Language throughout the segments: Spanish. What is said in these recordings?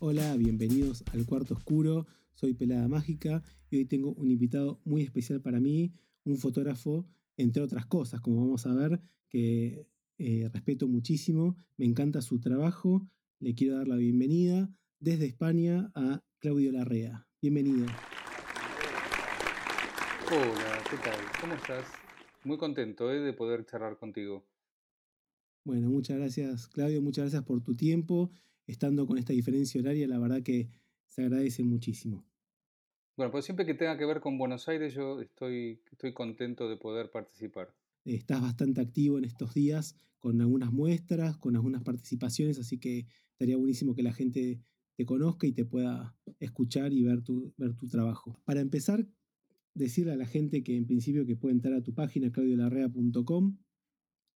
Hola, bienvenidos al Cuarto Oscuro. Soy Pelada Mágica y hoy tengo un invitado muy especial para mí, un fotógrafo, entre otras cosas, como vamos a ver, que eh, respeto muchísimo. Me encanta su trabajo. Le quiero dar la bienvenida desde España a Claudio Larrea. Bienvenido. Hola, ¿qué tal? ¿Cómo estás? Muy contento eh, de poder charlar contigo. Bueno, muchas gracias, Claudio. Muchas gracias por tu tiempo estando con esta diferencia horaria, la verdad que se agradece muchísimo. Bueno, pues siempre que tenga que ver con Buenos Aires, yo estoy, estoy contento de poder participar. Estás bastante activo en estos días con algunas muestras, con algunas participaciones, así que estaría buenísimo que la gente te conozca y te pueda escuchar y ver tu, ver tu trabajo. Para empezar, decirle a la gente que en principio que puede entrar a tu página claudiolarrea.com,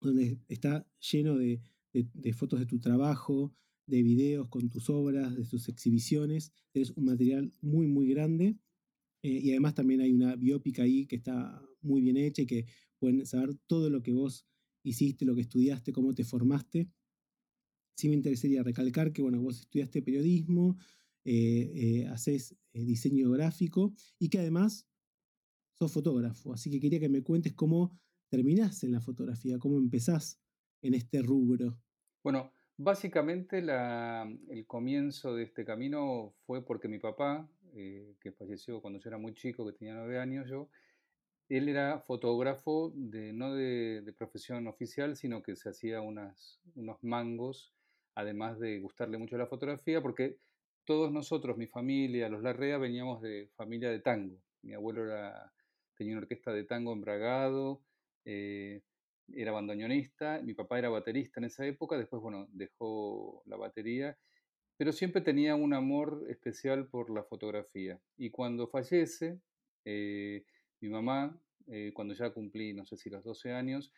donde está lleno de, de fotos de tu trabajo, de videos con tus obras, de tus exhibiciones. Es un material muy, muy grande. Eh, y además también hay una biópica ahí que está muy bien hecha y que pueden saber todo lo que vos hiciste, lo que estudiaste, cómo te formaste. Sí me interesaría recalcar que, bueno, vos estudiaste periodismo, eh, eh, haces diseño gráfico y que además sos fotógrafo. Así que quería que me cuentes cómo terminás en la fotografía, cómo empezás en este rubro. Bueno, Básicamente el comienzo de este camino fue porque mi papá, eh, que falleció cuando yo era muy chico, que tenía nueve años yo, él era fotógrafo de, no de, profesión oficial, sino que se hacía unas, unos mangos, además de gustarle mucho la fotografía, porque todos nosotros, mi familia, los Larrea, veníamos de familia de tango. Mi abuelo era, tenía una orquesta de tango embragado, eh, era bandoneonista, mi papá era baterista en esa época, después, bueno, dejó la batería, pero siempre tenía un amor especial por la fotografía. Y cuando fallece, eh, mi mamá, eh, cuando ya cumplí, no sé si los 12 años,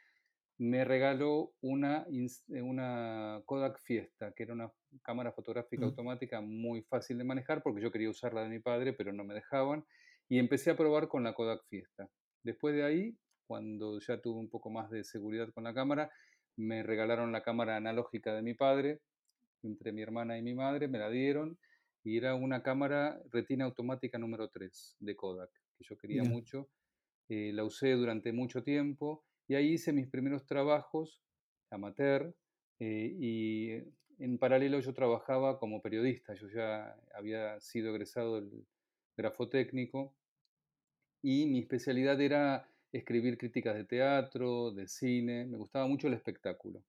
me regaló una, eh, una Kodak Fiesta, que era una cámara fotográfica automática muy fácil de manejar, porque yo quería usarla de mi padre, pero no me dejaban, y empecé a probar con la Kodak Fiesta. Después de ahí cuando ya tuve un poco más de seguridad con la cámara, me regalaron la cámara analógica de mi padre, entre mi hermana y mi madre, me la dieron y era una cámara retina automática número 3 de Kodak, que yo quería mucho. Eh, la usé durante mucho tiempo y ahí hice mis primeros trabajos amateur eh, y en paralelo yo trabajaba como periodista, yo ya había sido egresado del grafotécnico y mi especialidad era escribir críticas de teatro, de cine, me gustaba mucho el espectáculo.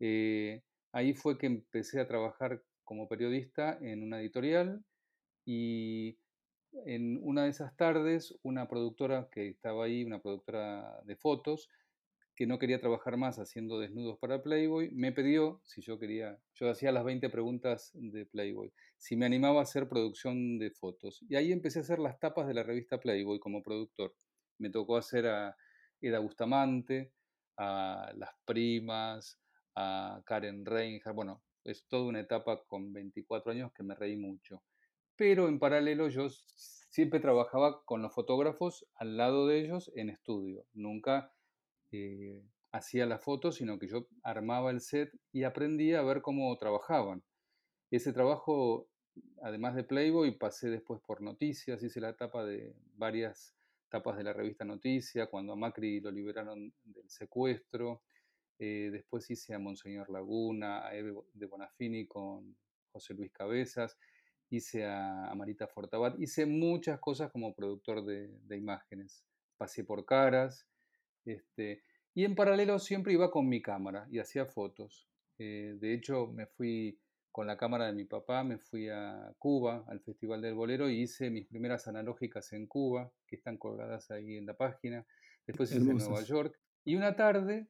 Eh, ahí fue que empecé a trabajar como periodista en una editorial y en una de esas tardes una productora que estaba ahí, una productora de fotos, que no quería trabajar más haciendo desnudos para Playboy, me pidió si yo quería, yo hacía las 20 preguntas de Playboy, si me animaba a hacer producción de fotos. Y ahí empecé a hacer las tapas de la revista Playboy como productor me tocó hacer a Eda Bustamante, a Las Primas, a Karen Reinhardt. Bueno, es toda una etapa con 24 años que me reí mucho. Pero en paralelo yo siempre trabajaba con los fotógrafos al lado de ellos en estudio. Nunca eh, hacía las fotos, sino que yo armaba el set y aprendía a ver cómo trabajaban. Ese trabajo, además de Playboy, pasé después por noticias, hice la etapa de varias tapas de la revista Noticia, cuando a Macri lo liberaron del secuestro. Eh, después hice a Monseñor Laguna, a Eve de Bonafini con José Luis Cabezas, hice a, Marita Fortabat, hice muchas cosas como productor de, imágenes. Pasé por caras, este, y en paralelo siempre iba con mi cámara y hacía fotos. Eh, de hecho, me fui con la cámara de mi papá me fui a Cuba, al Festival del Bolero, y hice mis primeras analógicas en Cuba, que están colgadas ahí en la página. Después hice en Nueva York. Y una tarde,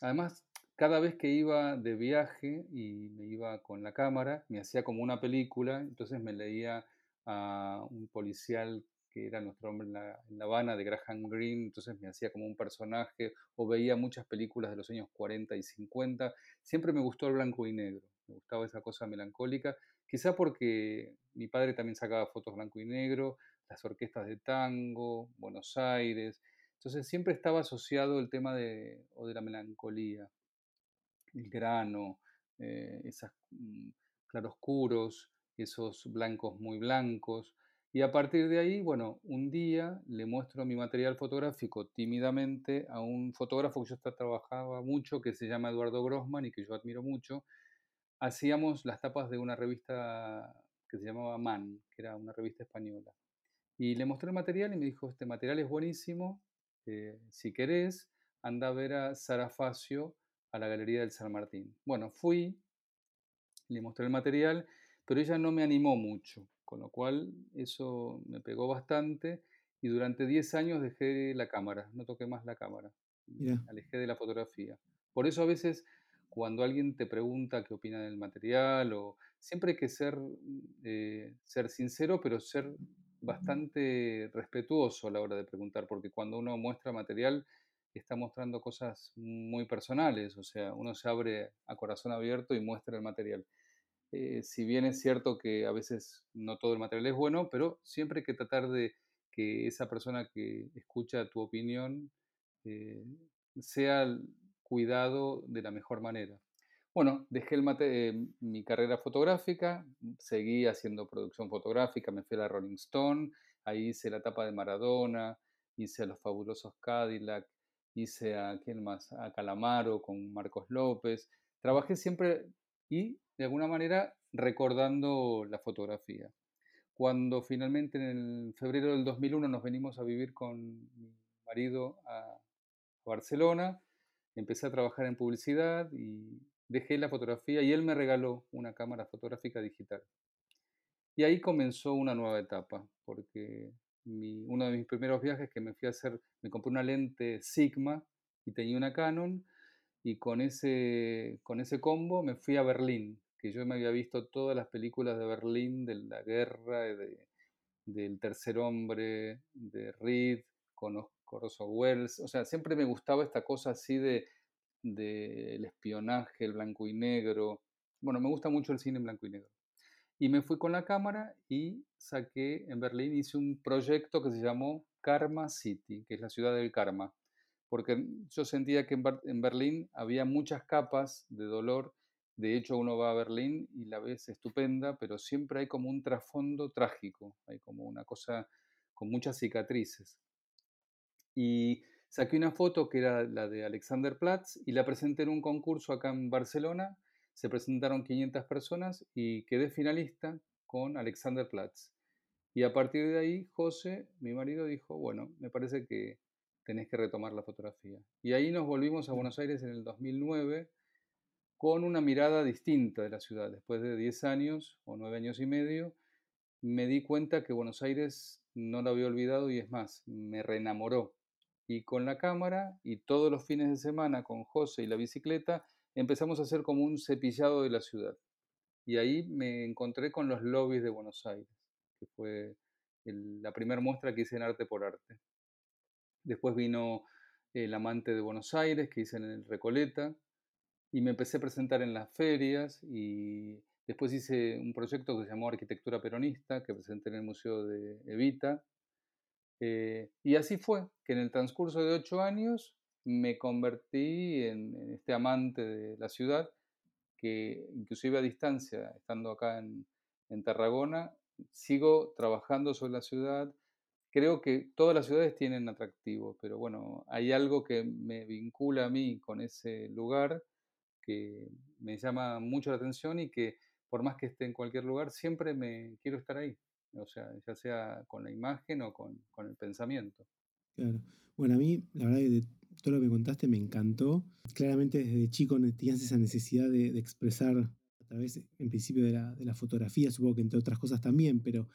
además, cada vez que iba de viaje y me iba con la cámara, me hacía como una película, entonces me leía a un policial que era nuestro hombre en la, en la, Habana, de Graham Greene, entonces me hacía como un personaje, o veía muchas películas de los años 40 y 50. Siempre me gustó el blanco y negro me gustaba esa cosa melancólica, quizá porque mi padre también sacaba fotos blanco y negro, las orquestas de tango, Buenos Aires, entonces siempre estaba asociado el tema de, o de la melancolía, el grano, eh, esos mm, claroscuros, esos blancos muy blancos. Y a partir de ahí, bueno, un día le muestro mi material fotográfico tímidamente a un fotógrafo que yo trabajaba mucho, que se llama Eduardo Grossman y que yo admiro mucho. Hacíamos las tapas de una revista que se llamaba Man, que era una revista española. Y le mostré el material y me dijo, este material es buenísimo, eh, si querés, anda a ver a Sara Facio a la Galería del San Martín. Bueno, fui, le mostré el material, pero ella no me animó mucho, con lo cual eso me pegó bastante y durante 10 años dejé la cámara, no toqué más la cámara, me alejé de la fotografía. Por eso a veces cuando alguien te pregunta qué opina del material, o siempre hay que ser, eh, ser sincero, pero ser bastante respetuoso a la hora de preguntar, porque cuando uno muestra material está mostrando cosas muy personales, o sea, uno se abre a corazón abierto y muestra el material. Eh, si bien es cierto que a veces no todo el material es bueno, pero siempre hay que tratar de que esa persona que escucha tu opinión eh, sea cuidado de la mejor manera. Bueno, dejé el eh, mi carrera fotográfica, seguí haciendo producción fotográfica, me fui a la Rolling Stone, ahí hice la tapa de Maradona, hice a los fabulosos Cadillac, hice a quién más, a Calamaro con Marcos López. Trabajé siempre y de alguna manera recordando la fotografía. Cuando finalmente en febrero del 2001 nos venimos a vivir con mi marido a Barcelona, empecé a trabajar en publicidad y dejé la fotografía y él me regaló una cámara fotográfica digital. Y ahí comenzó una nueva etapa, porque uno de mis primeros viajes que me fui a hacer, me compré una lente Sigma y tenía una Canon, y con ese, con ese combo me fui a Berlín, que yo me había visto todas las películas de Berlín, de la guerra, de, del tercer hombre, de Reed, con Corozo Wells, o sea, siempre me gustaba esta cosa así de del espionaje, el blanco y negro. Bueno, me gusta mucho el cine en blanco y negro. Y me fui con la cámara y saqué en Berlín, hice un proyecto que se llamó Karma City, que es la ciudad del karma, porque yo sentía que en Berlín había muchas capas de dolor. De hecho, uno va a Berlín y la ves estupenda, pero siempre hay como un trasfondo trágico, hay como una cosa con muchas cicatrices. Y Saqué una foto que era la de Alexanderplatz y la presenté en un concurso acá en Barcelona. Se presentaron 500 personas y quedé finalista con Alexanderplatz. Y a partir de ahí, José, mi marido, dijo, bueno, me parece que tenés que retomar la fotografía. Y ahí nos volvimos a Buenos Aires en el 2009 con una mirada distinta de la ciudad. Después de 10 años o 9 años y medio, me di cuenta que Buenos Aires no lo había olvidado y es más, me reenamoró y con la cámara y todos los fines de semana con José y la bicicleta empezamos a hacer como un cepillado de la ciudad. Y ahí me encontré con los lobbies de Buenos Aires, que fue la primera muestra que hice en Arte por Arte. Después vino El Amante de Buenos Aires, que hice en el Recoleta, y me empecé a presentar en las ferias y después hice un proyecto que se llamó Arquitectura Peronista, que presenté en el Museo de Evita, eh, y así fue, que en el transcurso de ocho años me convertí en, este amante de la ciudad, que inclusive a distancia, estando acá en, en Tarragona, sigo trabajando sobre la ciudad. Creo que todas las ciudades tienen atractivo, pero bueno, hay algo que me vincula a mí con ese lugar que me llama mucho la atención y que por más que esté en cualquier lugar, siempre me quiero estar ahí o sea, ya sea con la imagen o con, el pensamiento. Claro. Bueno, a mí, la verdad, de todo lo que contaste me encantó. Claramente desde chico tenías esa necesidad de, expresar a través, en principio, de la, fotografía, supongo que entre otras cosas también, pero,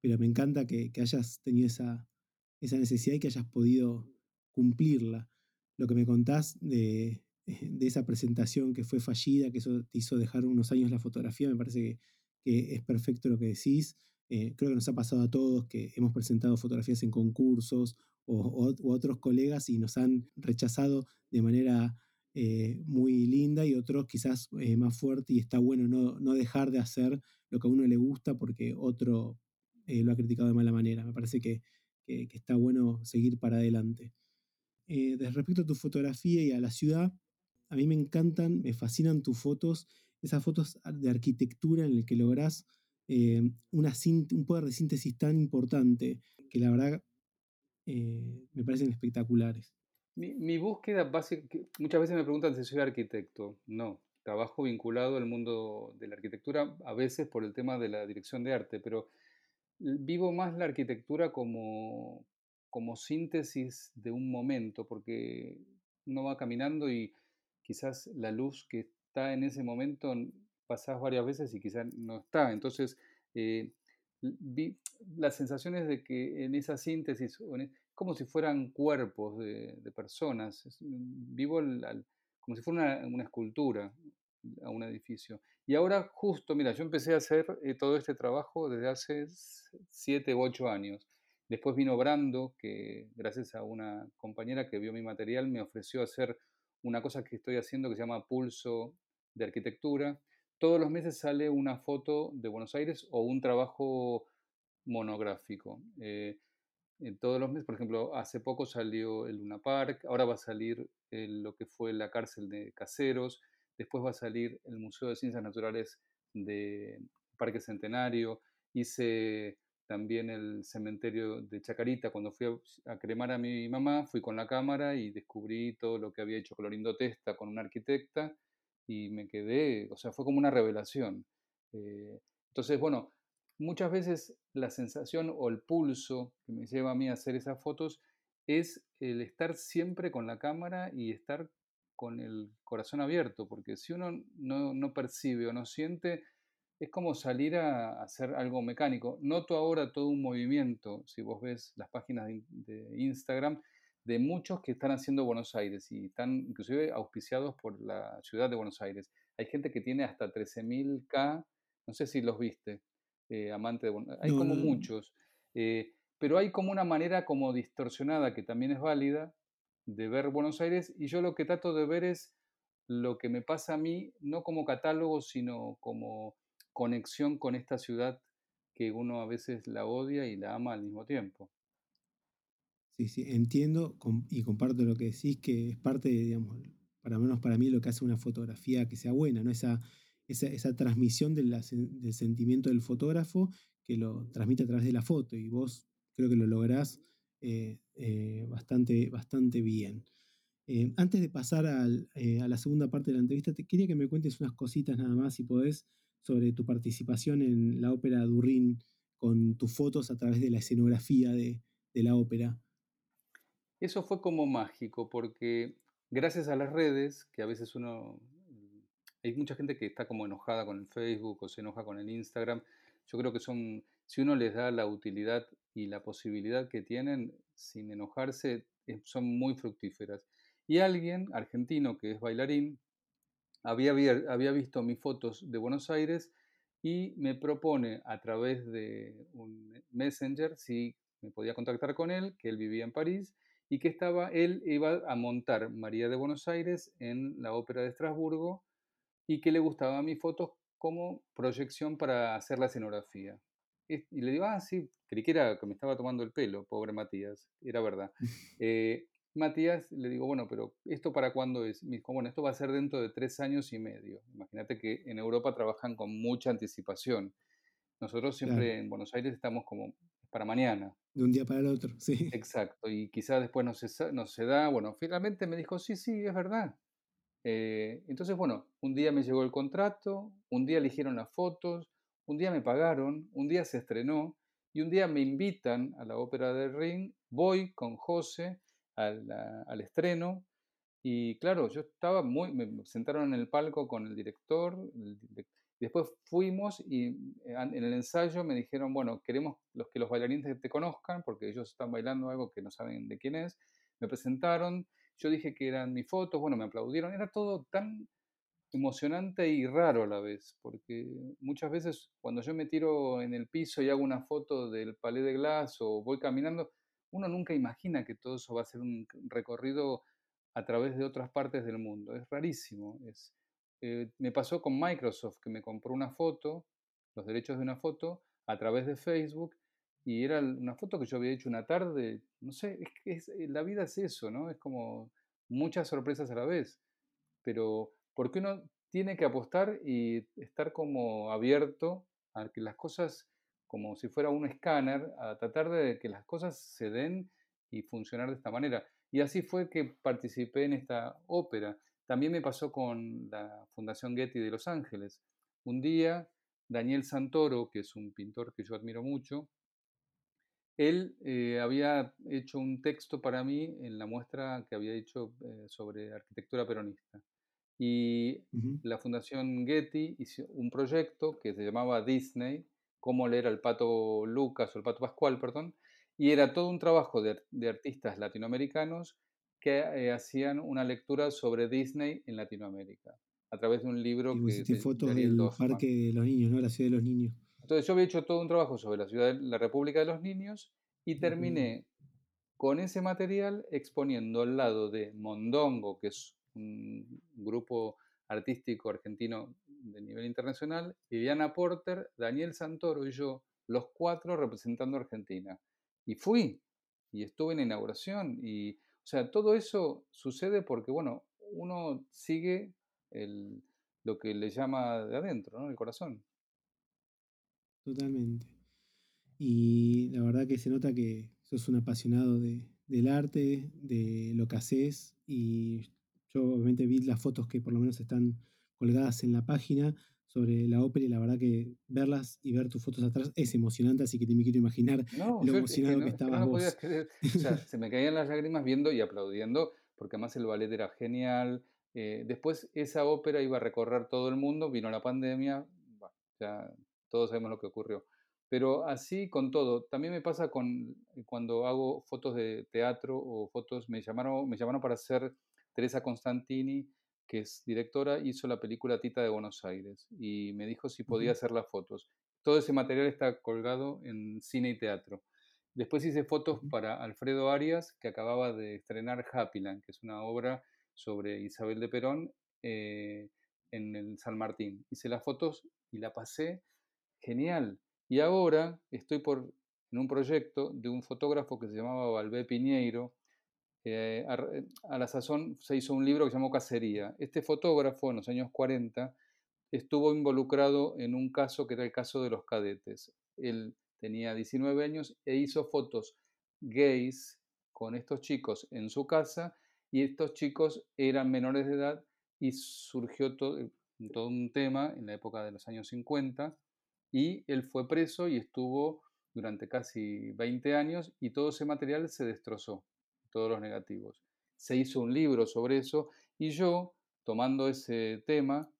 pero me encanta que, hayas tenido esa, esa necesidad y que hayas podido cumplirla. Lo que me contás de, de esa presentación que fue fallida, que eso te hizo dejar unos años la fotografía, me parece que, que es perfecto lo que decís. Eh, creo que nos ha pasado a todos que hemos presentado fotografías en concursos o, otros colegas y nos han rechazado de manera eh, muy linda y otros quizás eh, más fuerte y está bueno no, dejar de hacer lo que a uno le gusta porque otro lo ha criticado de mala manera. Me parece que, está bueno seguir para adelante. respecto a tu fotografía y a la ciudad, a mí me encantan, me fascinan tus fotos, esas fotos de arquitectura en las que lográs eh, un poder de síntesis tan importante que la verdad eh, me parecen espectaculares. Mi, búsqueda básica, muchas veces me preguntan si soy arquitecto. No, trabajo vinculado al mundo de la arquitectura, a veces por el tema de la dirección de arte, pero vivo más la arquitectura como, como síntesis de un momento, porque uno va caminando y quizás la luz que está en ese momento pasás varias veces y quizás no está. Entonces, eh, vi, las sensaciones de que en esa síntesis, e, como si fueran cuerpos de, personas, mm, vivo como si fuera una, escultura a un edificio. Y ahora justo, mira, yo empecé a hacer eh, todo este trabajo desde hace siete u ocho años. Después vino Brando, que gracias a una compañera que vio mi material me ofreció hacer una cosa que estoy haciendo que se llama Pulso de Arquitectura. Todos los meses sale una foto de Buenos Aires o un trabajo monográfico. Eh, en todos los meses, por ejemplo, hace poco salió el Luna Park, ahora va a salir lo que fue la cárcel de Caseros, después va a salir el Museo de Ciencias Naturales de Parque Centenario, hice también el cementerio de Chacarita, cuando fui a, cremar a mi mamá, fui con la cámara y descubrí todo lo que había hecho Clorindo Testa con una arquitecta y me quedé, o sea, fue como una revelación. Eh, entonces, bueno, muchas veces la sensación o el pulso que me lleva a mí a hacer esas fotos es el estar siempre con la cámara y estar con el corazón abierto, porque si uno no, percibe o no siente, es como salir a hacer algo mecánico. Noto ahora todo un movimiento, si vos ves las páginas de, Instagram, de muchos que están haciendo Buenos Aires y están inclusive auspiciados por la ciudad de Buenos Aires. Hay gente que tiene hasta 13.000K, no sé si los viste, eh, amante de Hay como muchos, eh, pero hay como una manera como distorsionada que también es válida de ver Buenos Aires y yo lo que trato de ver es lo que me pasa a mí, no como catálogo, sino como conexión con esta ciudad que uno a veces la odia y la ama al mismo tiempo. Sí, sí, entiendo y comparto lo que decís, que es parte, digamos, para menos para mí, lo que hace una fotografía que sea buena, ¿no? Esa, esa, transmisión del, sentimiento del fotógrafo que lo transmite a través de la foto y vos creo que lo lográs eh, eh, bastante, bastante bien. Eh, antes de pasar a la segunda parte de la entrevista, te quería que me cuentes unas cositas nada más, si podés, sobre tu participación en la ópera Durrín con tus fotos a través de la escenografía de, de la ópera. Eso fue como mágico, porque gracias a las redes, que a veces uno hay mucha gente que está como enojada con el Facebook o se enoja con el Instagram. Yo creo que son, si uno les da la utilidad y la posibilidad que tienen sin enojarse, son muy fructíferas. Y alguien argentino que es bailarín había, había visto mis fotos de Buenos Aires y me propone a través de un messenger si me podía contactar con él, que él vivía en París y que estaba, él iba a montar María de Buenos Aires en la Ópera de Estrasburgo y que le gustaban mis fotos como proyección para hacer la escenografía. Y le digo, ah, sí, creí que era que me estaba tomando el pelo, pobre Matías, era verdad. Eh, Matías, le digo, bueno, pero ¿esto para cuándo es? Me dijo, bueno, esto va a ser dentro de tres años y medio. Imagínate que en Europa trabajan con mucha anticipación. Nosotros siempre en Buenos Aires estamos como para mañana. De un día para el otro, sí. Exacto, y quizás después no se, no se da. Bueno, finalmente me dijo, sí, sí, es verdad. Eh, entonces, bueno, un día me llegó el contrato, un día eligieron las fotos, un día me pagaron, un día se estrenó y un día me invitan a la ópera del Ring, voy con José al, al estreno y claro, yo estaba muy, me sentaron en el palco con el director, después fuimos y eh, en el ensayo me dijeron, bueno, queremos los que los bailarines te conozcan porque ellos están bailando algo que no saben de quién es, me presentaron yo dije que eran mis fotos, bueno, me aplaudieron, era todo tan emocionante y raro a la vez, porque muchas veces cuando yo me tiro en el piso y hago una foto del Palais de Glass o voy caminando, uno nunca imagina que todo eso va a ser un recorrido a través de otras partes del mundo. Es rarísimo. Es, eh, me pasó con Microsoft, que me compró una foto, los derechos de una foto, a través de Facebook, y era una foto que yo había hecho una tarde, no sé, es es, eh, la vida es eso, ¿no? Es como muchas sorpresas a la vez, pero porque uno tiene que apostar y estar como abierto a que las cosas, como si fuera un escáner, a tratar de que las cosas se den y funcionar de esta manera. Y así fue que participé en esta ópera. También me pasó con la Fundación Getty de Los Ángeles. Un día, Daniel Santoro, que es un pintor que yo admiro mucho, él eh, había hecho un texto para mí en la muestra que había hecho eh, sobre arquitectura peronista. Y la Fundación Getty hizo un proyecto que se llamaba Disney, cómo leer al pato Lucas o el pato Pascual, perdón, y era todo un trabajo de, artistas latinoamericanos que eh, hacían una lectura sobre Disney en Latinoamérica, a través de un libro que... Hiciste fotos del parque de los niños, ¿no? La ciudad de los niños. Entonces yo había hecho todo un trabajo sobre la ciudad de la República de los Niños y terminé con ese material exponiendo al lado de Mondongo, que es un grupo artístico argentino de nivel internacional, Viviana Porter, Daniel Santoro y yo, los cuatro representando a Argentina. Y fui, y estuve en inauguración, y, o sea, todo eso sucede porque, bueno, uno sigue lo que le llama de adentro, ¿no? El corazón. Totalmente. Y la verdad que se nota que sos un apasionado del arte, de lo que haces, y yo obviamente vi las fotos que por lo menos están colgadas en la página sobre la ópera y la verdad que verlas y ver tus fotos atrás es emocionante, así que te me quiero imaginar lo emocionado que, estabas vos. O sea, se me caían las lágrimas viendo y aplaudiendo, porque además el ballet era genial. Eh, después esa ópera iba a recorrer todo el mundo, vino la pandemia, ya todos sabemos lo que ocurrió. Pero así con todo, también me pasa con cuando hago fotos de teatro o fotos, me llamaron, me llamaron para hacer Teresa Constantini, que es directora, hizo la película Tita de Buenos Aires y me dijo si podía hacer las fotos. Todo ese material está colgado en cine y teatro. Después hice fotos para Alfredo Arias, que acababa de estrenar Happyland, que es una obra sobre Isabel de Perón eh, en el San Martín. Hice las fotos y la pasé genial. Y ahora estoy por, en un proyecto de un fotógrafo que se llamaba Valvé Piñeiro, eh, a, la sazón se hizo un libro que se llamó Cacería. Este fotógrafo en los años 40 estuvo involucrado en un caso que era el caso de los cadetes. Él tenía 19 años e hizo fotos gays con estos chicos en su casa y estos chicos eran menores de edad y surgió todo, todo un tema en la época de los años 50 y él fue preso y estuvo durante casi 20 años y todo ese material se destrozó todos los negativos. Se hizo un libro sobre eso y yo, tomando ese tema,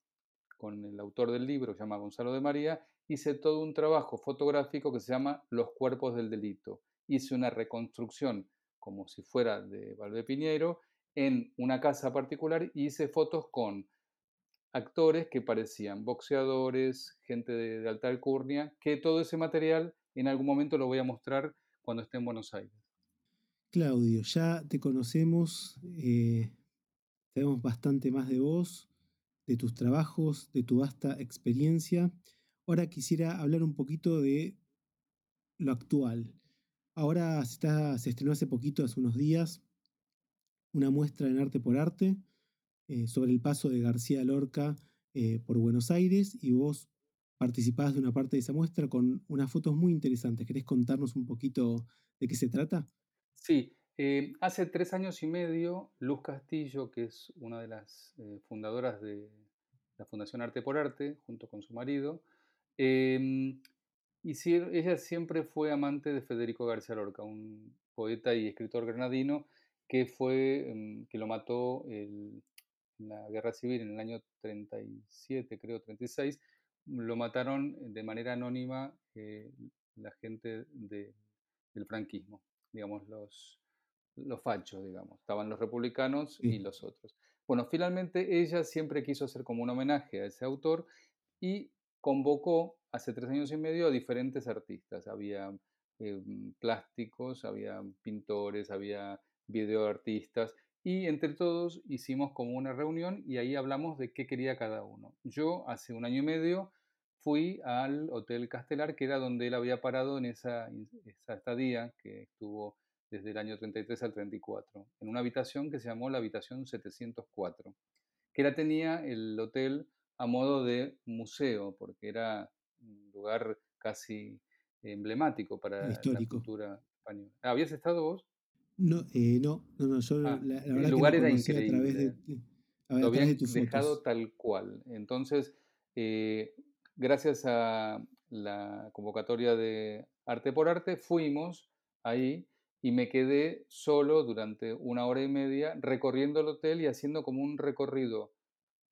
con el autor del libro, que se llama Gonzalo de María, hice todo un trabajo fotográfico que se llama Los cuerpos del delito. Hice una reconstrucción como si fuera de Valve Piñero en una casa particular y hice fotos con actores que parecían boxeadores, gente de, de alta alcurnia, que todo ese material en algún momento lo voy a mostrar cuando esté en Buenos Aires. Claudio, ya te conocemos, eh, sabemos bastante más de vos, de tus trabajos, de tu vasta experiencia. Ahora quisiera hablar un poquito de lo actual. Ahora se, está, estrenó hace poquito, hace unos días, una muestra en Arte por Arte eh, sobre el paso de García Lorca eh, por Buenos Aires y vos participás de una parte de esa muestra con unas fotos muy interesantes. ¿Querés contarnos un poquito de qué se trata? Sí, eh, hace tres años y medio, Luz Castillo, que es una de las eh, fundadoras de la Fundación Arte por Arte, junto con su marido, em, ella siempre fue amante de Federico García Lorca, un poeta y escritor granadino que, fue, em, que lo mató en la guerra civil en el año 37, creo, 36. Lo mataron de manera anónima eh, la gente del franquismo digamos, los, los fachos, digamos. Estaban los republicanos y los otros. Bueno, finalmente ella siempre quiso hacer como un homenaje a ese autor y convocó hace tres años y medio a diferentes artistas. Había eh, plásticos, había pintores, había videoartistas y entre todos hicimos como una reunión y ahí hablamos de qué quería cada uno. Yo hace un año y medio fui al Hotel Castelar, que era donde él había parado en esa, estadía que estuvo desde el año 33 al 34, en una habitación que se llamó la habitación 704, que era tenía el hotel a modo de museo, porque era un lugar casi emblemático para la Histórico. cultura española. ¿Habías estado vos? No, eh, no, no, no, yo Ah, la, la el verdad que lugar lo era conocí a través de, increíble. a, Lo de habían tus dejado fotos. tal cual. Entonces, eh, gracias a la convocatoria de Arte por Arte, fuimos ahí y me quedé solo durante una hora y media recorriendo el hotel y haciendo como un recorrido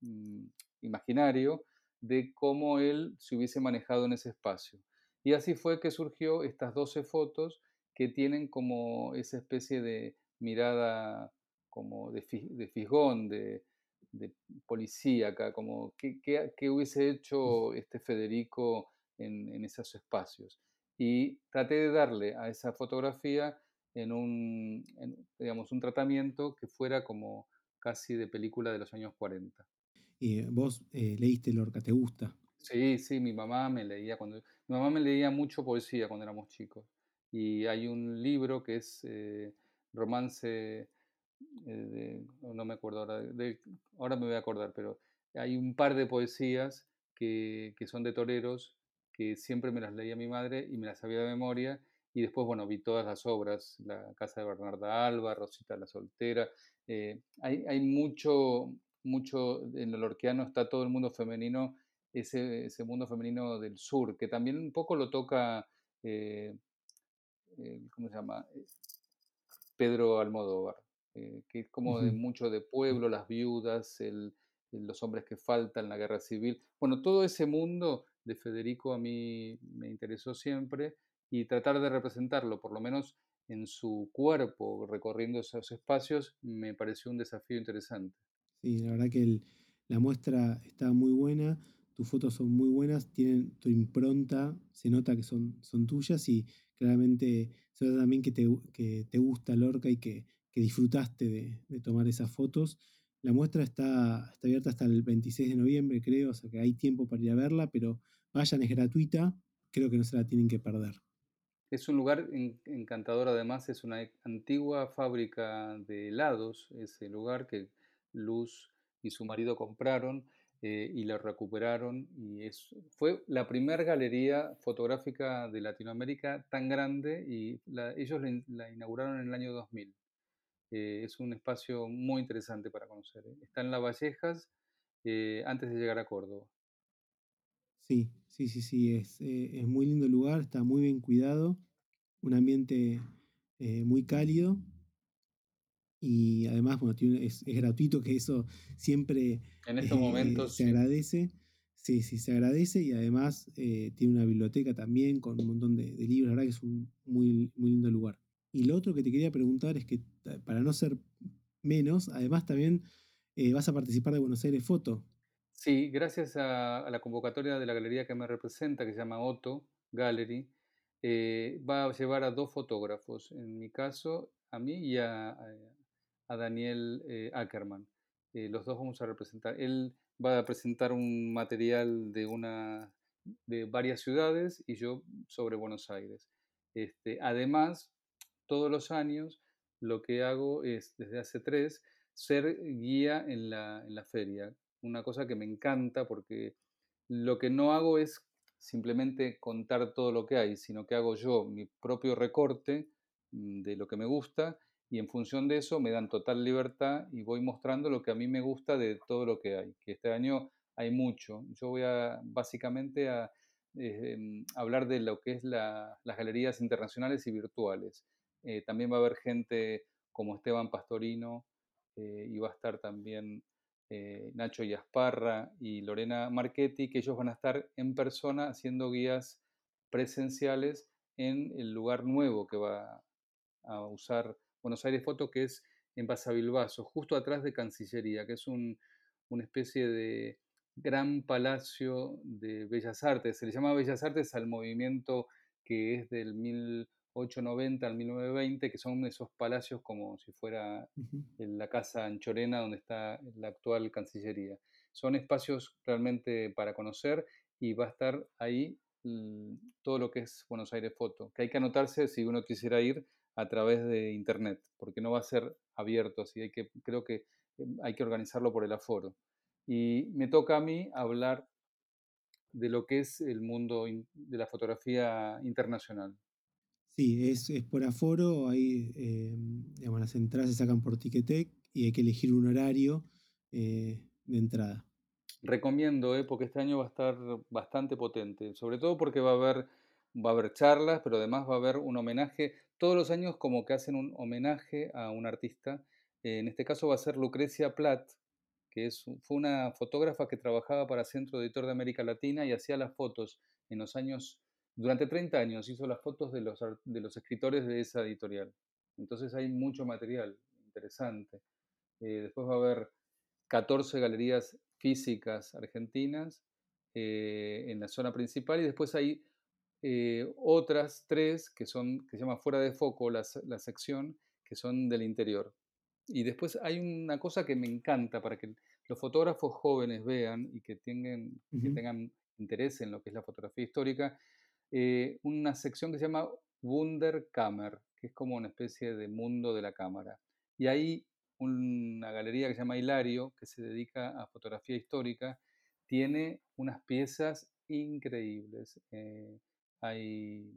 mm, imaginario de cómo él se hubiese manejado en ese espacio. Y así fue que surgió estas 12 fotos que tienen como esa especie de mirada como de, de fisgón, de, de policíaca, como qué, qué- qué hubiese hecho este Federico en, en esos espacios. Y traté de darle a esa fotografía en un, en, digamos, un tratamiento que fuera como casi de película de los años 40. Y vos eh, leíste Lorca, ¿te gusta? Sí, sí, mi mamá me leía cuando mi mamá me leía mucho poesía cuando éramos chicos. Y hay un libro que es eh, romance eh, de- no me acuerdo ahora, de- ahora me voy a acordar, pero hay un par de poesías que, que son de toreros que siempre me las leía mi madre y me las sabía de memoria. Y después, bueno, vi todas las obras, La casa de Bernarda Alba, Rosita la soltera. eh, hay, hay mucho, mucho, en el lorquiano está todo el mundo femenino, ese, ese mundo femenino del sur, que también un poco lo toca, eh, eh, ¿cómo se llama? Pedro Almodóvar, eh, que es como de mucho de pueblo, las viudas, el- los hombres que faltan, la guerra civil. Bueno, todo ese mundo de Federico a mí me interesó siempre y tratar de representarlo, por lo menos en su cuerpo, recorriendo esos espacios, me pareció un desafío interesante. Sí, la verdad que el- la muestra está muy buena, tus fotos son muy buenas, tienen tu impronta, se nota que son, son tuyas y claramente se nota también que te, que te gusta Lorca y que, que disfrutaste de, tomar esas fotos. La muestra está, está abierta hasta el 26 de noviembre, creo, o sea que hay tiempo para ir a verla, pero vayan, es gratuita, creo que no se la tienen que perder. Es un lugar en- encantador, además es una antigua fábrica de helados, ese lugar que Luz y su marido compraron eh, y lo recuperaron y es, fue la primera galería fotográfica de Latinoamérica tan grande y ellos la inauguraron en el año 2000. Eh, es un espacio muy interesante para conocer. ¿eh? Está en Las Vallejas eh, antes de llegar a Córdoba. Sí, sí, sí, sí, es, eh, es muy lindo el lugar, está muy bien cuidado, un ambiente muy cálido y además, bueno, tiene- es, es gratuito, que eso siempre En estos momentos, se sí. agradece. Sí, sí, se agradece y además tiene una biblioteca también con un montón de, de libros, la verdad que es un muy, muy lindo lugar. Y lo otro que te quería preguntar es que para no ser menos, además también eh, vas a participar de Buenos Aires Foto. Sí, gracias a, a la convocatoria de la galería que me representa, que se llama Otto Gallery, eh, va a llevar a dos fotógrafos, en mi caso, a mí y a- a Daniel eh, Ackerman. Eh, los dos vamos a representar. Él va a presentar un material de, una, de varias ciudades y yo sobre Buenos Aires. Este, además, todos los años lo que hago es, desde hace tres, ser guía en la, en la feria una cosa que me encanta porque lo que no hago es simplemente contar todo lo que hay, sino que hago yo mi propio recorte mm, de lo que me gusta y en función de eso me dan total libertad y voy mostrando lo que a mí me gusta de todo lo que hay, que este año hay mucho. Yo voy a básicamente a eh, em, hablar de lo que es la, las galerías internacionales y virtuales. Eh, también va a haber gente como Esteban Pastorino eh, y va a estar también eh, Nacho Yasparra y Lorena Marchetti, que ellos van a estar en persona haciendo guías presenciales en el lugar nuevo que va a usar Buenos Aires Foto, que es en Basavilbaso, justo atrás de Cancillería, que es un, una especie de gran palacio de Bellas Artes. Se le llama Bellas Artes al movimiento que es del 1890 al 1920, que son esos palacios como si fuera la casa Anchorena, donde está la actual Cancillería. Son espacios realmente para conocer y va a estar ahí mm, todo lo que es Buenos Aires Foto, que hay que anotarse si uno quisiera ir a través de internet, porque no va a ser abierto, así hay que, creo que eh, hay que organizarlo por el aforo. Y me toca a mí hablar de lo que es el mundo de la fotografía internacional. Sí, es, por aforo, ahí em, digamos, las entradas se sacan por Ticketek y hay que elegir un horario eh, de entrada. Recomiendo, eh, porque este año va a estar bastante potente, sobre todo porque va a haber, va a haber charlas, pero además va a haber un homenaje, todos los años como que hacen un homenaje a un artista, en este caso va a ser Lucrecia Platt, que es, fue una fotógrafa que trabajaba para Centro Editor de América Latina y hacía las fotos en los años durante 30 años hizo las fotos de los, de los escritores de esa editorial. Entonces hay mucho material interesante. Eh, después va a haber 14 galerías físicas argentinas eh, en la zona principal y después hay eh, otras tres que son que se llama fuera de foco la, la, sección que son del interior y después hay una cosa que me encanta para que los fotógrafos jóvenes vean y que tengan, que tengan interés en lo que es la fotografía histórica eh, una sección que se llama Wunderkammer, que es como una especie de mundo de la cámara. Y hay una galería que se llama Hilario, que se dedica a fotografía histórica, tiene unas piezas increíbles. Eh, hay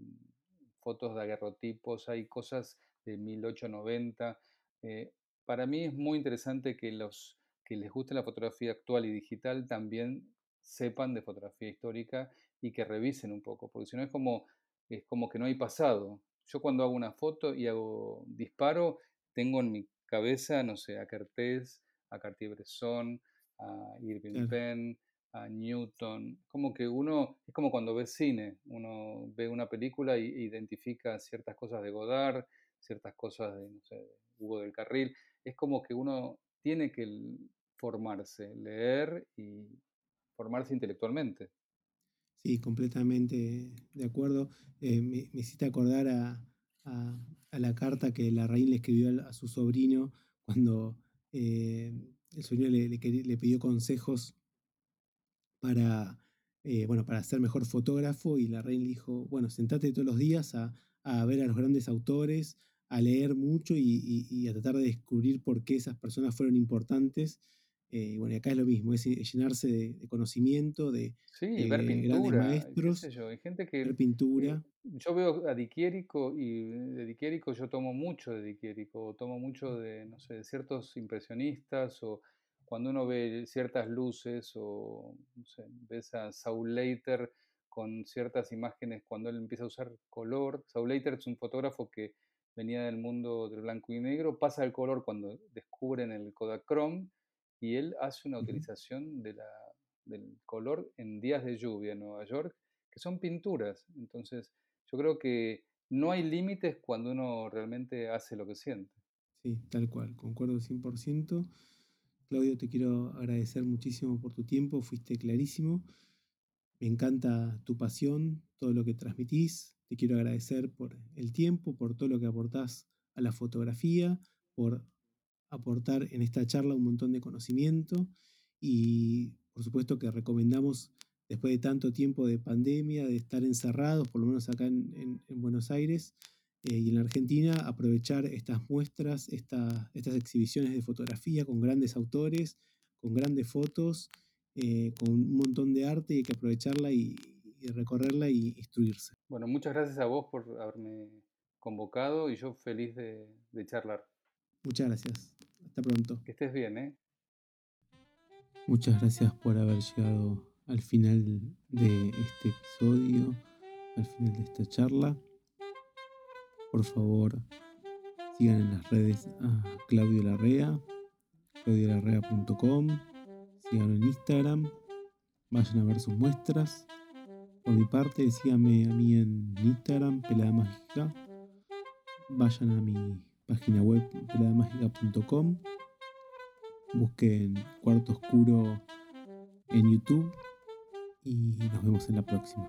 fotos de aguerrotipos, hay cosas de 1890. Eh, para mí es muy interesante que los que les guste la fotografía actual y digital también sepan de fotografía histórica y que revisen un poco, porque si no es como, es como que no hay pasado. Yo cuando hago una foto y hago disparo, tengo en mi cabeza, no sé, a Kertész, a Cartier-Bresson, a Irving Penn, a Newton. Como que uno, es como cuando ve cine, uno ve una película e identifica ciertas cosas de Godard, ciertas cosas de, no sé, de Hugo del Carril. Es como que uno tiene que formarse, leer y formarse intelectualmente. Sí, completamente de acuerdo. Eh, me, hiciste acordar a, la carta que la reina le escribió a, su sobrino cuando eh, el sobrino le, pidió consejos para, eh, bueno, para ser mejor fotógrafo y la reina le dijo, bueno, sentate todos los días a, ver a los grandes autores, a leer mucho y, a tratar de descubrir por qué esas personas fueron importantes eh, bueno, y acá es lo mismo, es llenarse de, conocimiento, de, sí, ver pintura, maestros, yo, hay gente que, ver pintura. yo veo a Di y de Di yo tomo mucho de Di tomo mucho de, no sé, de ciertos impresionistas, o cuando uno ve ciertas luces, o no sé, ves a Saul Leiter con ciertas imágenes cuando él empieza a usar color. Saul Leiter es un fotógrafo que venía del mundo del blanco y negro, pasa el color cuando descubren el Kodachrome y él hace una utilización de la, del color en días de lluvia en Nueva York, que son pinturas. Entonces, yo creo que no hay límites cuando uno realmente hace lo que siente. Sí, tal cual, concuerdo 100%. Claudio, te quiero agradecer muchísimo por tu tiempo, fuiste clarísimo. Me encanta tu pasión, todo lo que transmitís. Te quiero agradecer por el tiempo, por todo lo que aportás a la fotografía, por aportar en esta charla un montón de conocimiento y por supuesto que recomendamos, después de tanto tiempo de pandemia, de estar encerrados, por lo menos acá en, Buenos Aires eh, y en la Argentina, aprovechar estas muestras, estas exhibiciones de fotografía con grandes autores, con grandes fotos, eh, con un montón de arte y hay que aprovecharla y, recorrerla y instruirse. Bueno, muchas gracias a vos por haberme convocado y yo feliz de charlar. Muchas gracias. Hasta pronto. Que estés bien, ¿eh? Muchas gracias por haber llegado al final de este episodio, al final de esta charla. Por favor, sigan en las redes a Claudio Larrea, claudiolarrea.com, síganlo en Instagram, vayan a ver sus muestras. Por mi parte, síganme a mí en Instagram, Pelada Mágica. Vayan a mi página web peladamagica.com. Busquen Cuarto Oscuro en YouTube y nos vemos en la próxima.